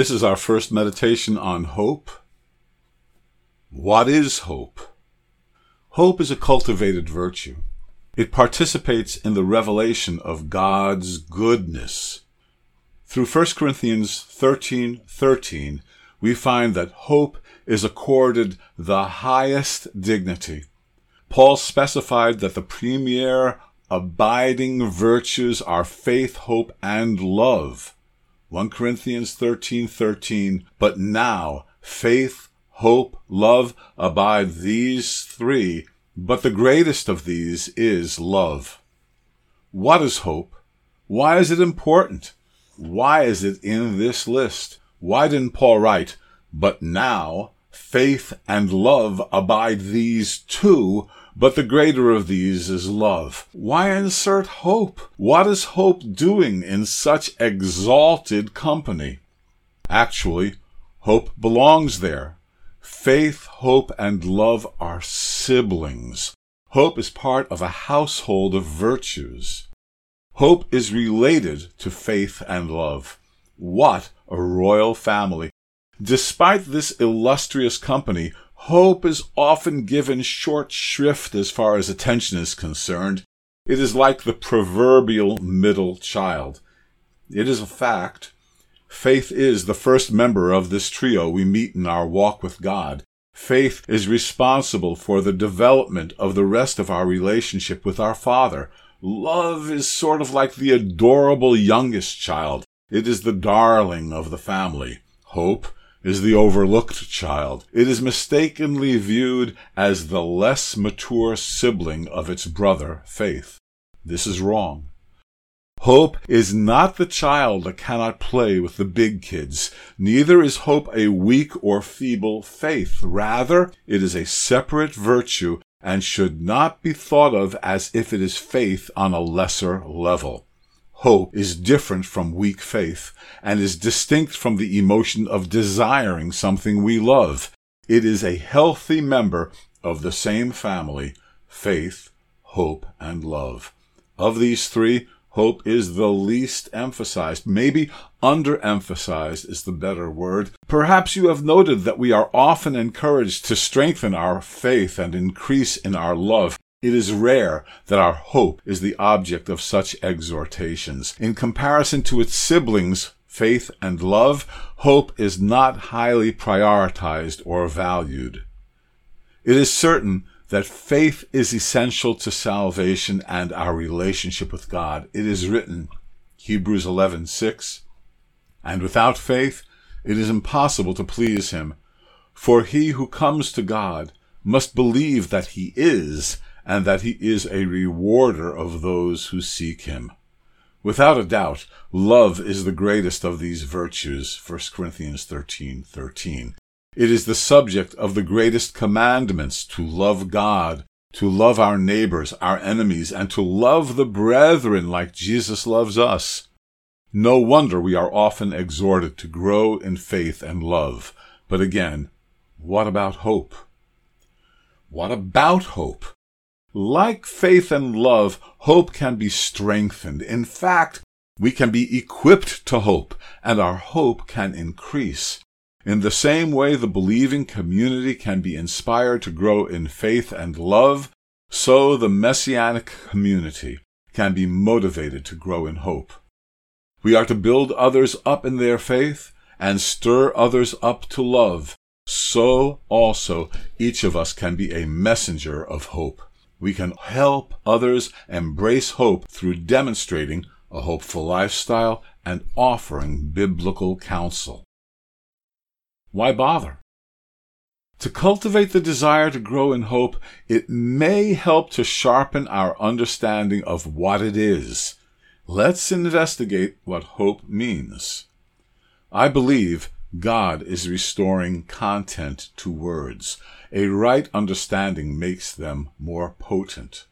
This is our first meditation on hope. What is hope? Hope is a cultivated virtue. It participates in the revelation of God's goodness. Through 1 Corinthians 13 13, we find that hope is accorded the highest dignity. Paul specified that the premier abiding virtues are faith, hope, and love. 1 Corinthians 13 13. But now faith, hope, love abide these three, but the greatest of these is love. What is hope? Why is it important? Why is it in this list? Why didn't Paul write, but now faith and love abide these two, but the greater of these is love. Why insert hope? What is hope doing in such exalted company? Actually, hope belongs there. Faith, hope, and love are siblings. Hope is part of a household of virtues. Hope is related to faith and love. What a royal family! Despite this illustrious company, Hope is often given short shrift as far as attention is concerned. It is like the proverbial middle child. It is a fact. Faith is the first member of this trio we meet in our walk with God. Faith is responsible for the development of the rest of our relationship with our Father. Love is sort of like the adorable youngest child. It is the darling of the family. Hope is the overlooked child. It is mistakenly viewed as the less mature sibling of its brother, faith. This is wrong. Hope is not the child that cannot play with the big kids. Neither is hope a weak or feeble faith. Rather, it is a separate virtue and should not be thought of as if it is faith on a lesser level. Hope is different from weak faith and is distinct from the emotion of desiring something we love. It is a healthy member of the same family, faith, hope, and love. Of these three, hope is the least emphasized. Maybe underemphasized is the better word. Perhaps you have noted that we are often encouraged to strengthen our faith and increase in our love. It is rare that our hope is the object of such exhortations. In comparison to its siblings, faith and love, hope is not highly prioritized or valued. It is certain that faith is essential to salvation and our relationship with God. It is written, Hebrews 11:6, and without faith it is impossible to please him, for he who comes to God must believe that he is and that he is a rewarder of those who seek him. Without a doubt, love is the greatest of these virtues, 1 Corinthians 13, 13. It is the subject of the greatest commandments to love God, to love our neighbors, our enemies, and to love the brethren like Jesus loves us. No wonder we are often exhorted to grow in faith and love. But again, what about hope? What about hope? Like faith and love, hope can be strengthened. In fact, we can be equipped to hope, and our hope can increase. In the same way the believing community can be inspired to grow in faith and love, so the messianic community can be motivated to grow in hope. We are to build others up in their faith and stir others up to love. So also each of us can be a messenger of hope. We can help others embrace hope through demonstrating a hopeful lifestyle and offering biblical counsel. Why bother? To cultivate the desire to grow in hope, it may help to sharpen our understanding of what it is. Let's investigate what hope means. I believe God is restoring content to words. A right understanding makes them more potent.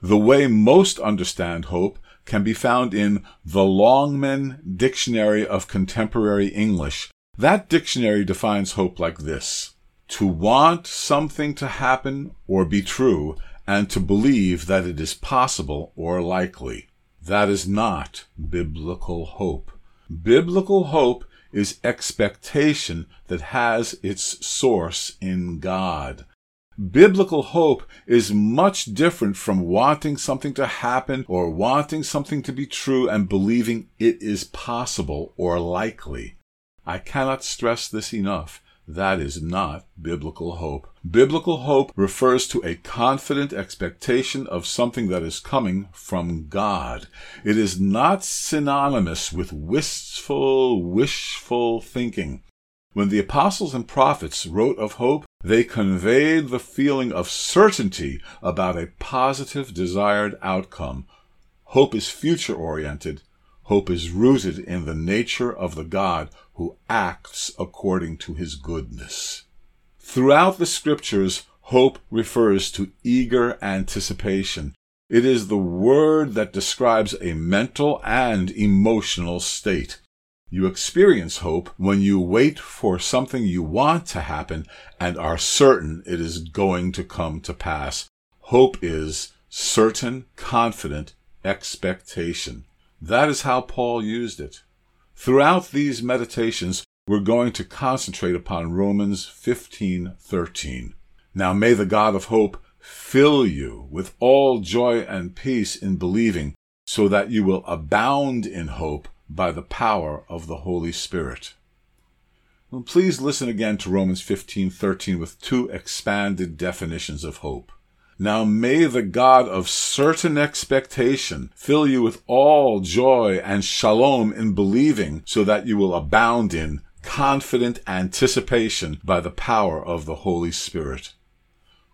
The way most understand hope can be found in the Longman Dictionary of Contemporary English. That dictionary defines hope like this to want something to happen or be true, and to believe that it is possible or likely. That is not biblical hope. Biblical hope is expectation that has its source in God. Biblical hope is much different from wanting something to happen or wanting something to be true and believing it is possible or likely. I cannot stress this enough. That is not biblical hope. Biblical hope refers to a confident expectation of something that is coming from God. It is not synonymous with wistful, wishful thinking. When the apostles and prophets wrote of hope, they conveyed the feeling of certainty about a positive desired outcome. Hope is future oriented. Hope is rooted in the nature of the God who acts according to his goodness. Throughout the scriptures, hope refers to eager anticipation. It is the word that describes a mental and emotional state. You experience hope when you wait for something you want to happen and are certain it is going to come to pass. Hope is certain, confident expectation. That is how Paul used it. Throughout these meditations, we're going to concentrate upon Romans 15:13. Now may the God of hope fill you with all joy and peace in believing, so that you will abound in hope by the power of the Holy Spirit. Please listen again to Romans 15:13 with two expanded definitions of hope. Now may the God of certain expectation fill you with all joy and shalom in believing, so that you will abound in confident anticipation by the power of the Holy Spirit.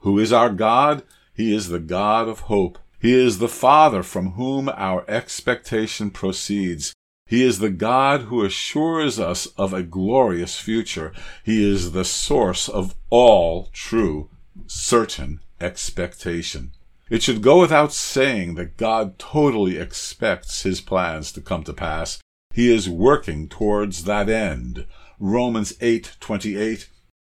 Who is our God? He is the God of hope. He is the Father from whom our expectation proceeds. He is the God who assures us of a glorious future. He is the source of all true, certain expectation. It should go without saying that God totally expects his plans to come to pass. He is working towards that end. Romans 8:28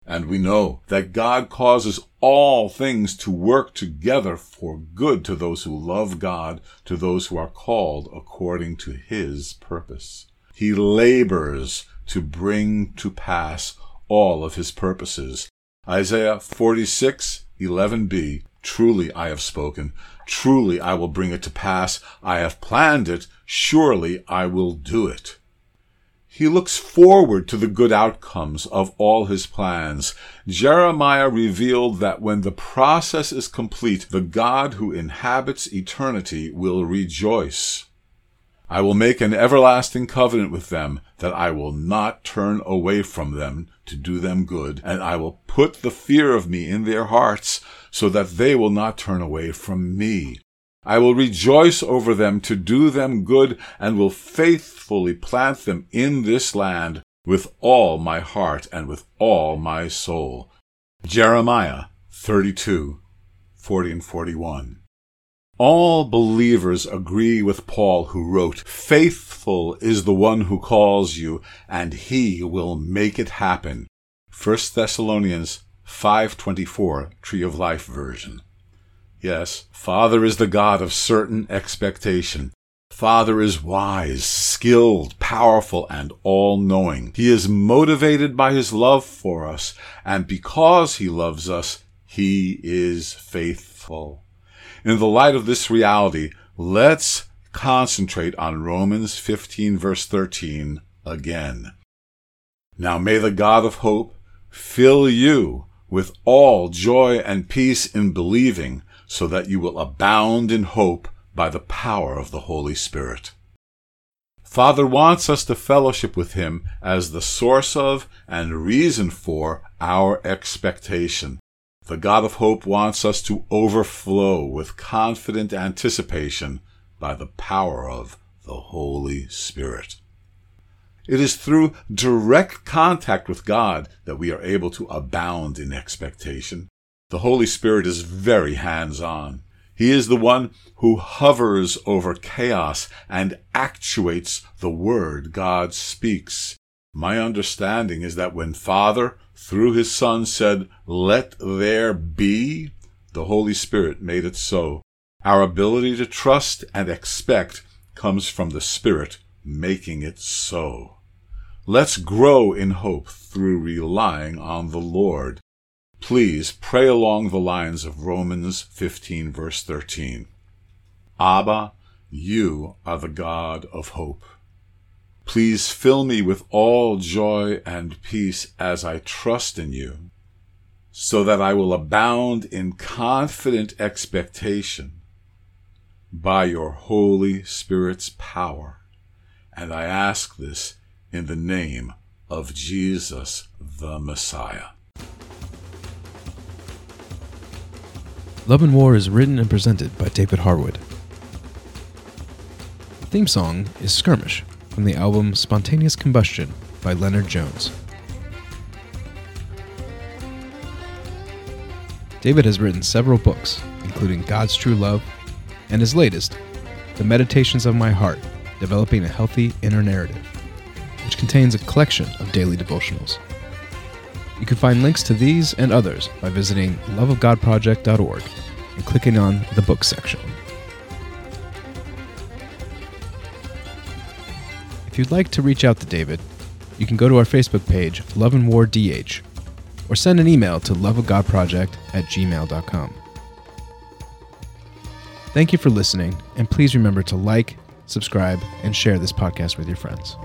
and we know that God causes all things to work together for good to those who love God, to those who are called according to his purpose. He labors to bring to pass all of his purposes. Isaiah 46 11b Truly I have spoken, truly I will bring it to pass, I have planned it, surely I will do it. He looks forward to the good outcomes of all his plans. Jeremiah revealed that when the process is complete, the God who inhabits eternity will rejoice. I will make an everlasting covenant with them, that I will not turn away from them to do them good, and I will put the fear of me in their hearts, so that they will not turn away from me. I will rejoice over them to do them good, and will faithfully plant them in this land with all my heart and with all my soul. Jeremiah 32, 40 and 41. All believers agree with Paul who wrote, Faithful is the one who calls you, and he will make it happen. 1 Thessalonians 5:24 Tree of Life version. Yes, Father is the God of certain expectation. Father is wise, skilled, powerful, and all-knowing. He is motivated by his love for us, and because he loves us, he is faithful. In the light of this reality, let's concentrate on Romans 15 verse 13 again. Now may the God of hope fill you with all joy and peace in believing, so that you will abound in hope by the power of the Holy Spirit. Father wants us to fellowship with Him as the source of and reason for our expectation. The God of hope wants us to overflow with confident anticipation by the power of the Holy Spirit. It is through direct contact with God that we are able to abound in expectation. The Holy Spirit is very hands on. He is the one who hovers over chaos and actuates the word God speaks. My understanding is that when Father, through his Son, said, Let there be, the Holy Spirit made it so. Our ability to trust and expect comes from the Spirit making it so. Let's grow in hope through relying on the Lord. Please pray along the lines of Romans 15 verse 13. Abba, you are the God of hope. Please fill me with all joy and peace as I trust in you, so that I will abound in confident expectation by your Holy Spirit's power. And I ask this in the name of Jesus the Messiah. Love and War is written and presented by David Harwood. The theme song is Skirmish from the album Spontaneous Combustion by Leonard Jones. David has written several books, including God's True Love and his latest, The Meditations of My Heart Developing a Healthy Inner Narrative, which contains a collection of daily devotionals. You can find links to these and others by visiting loveofgodproject.org and clicking on the book section. If you'd like to reach out to David, you can go to our Facebook page, Love and War DH, or send an email to loveofgodproject at gmail.com. Thank you for listening, and please remember to like, subscribe, and share this podcast with your friends.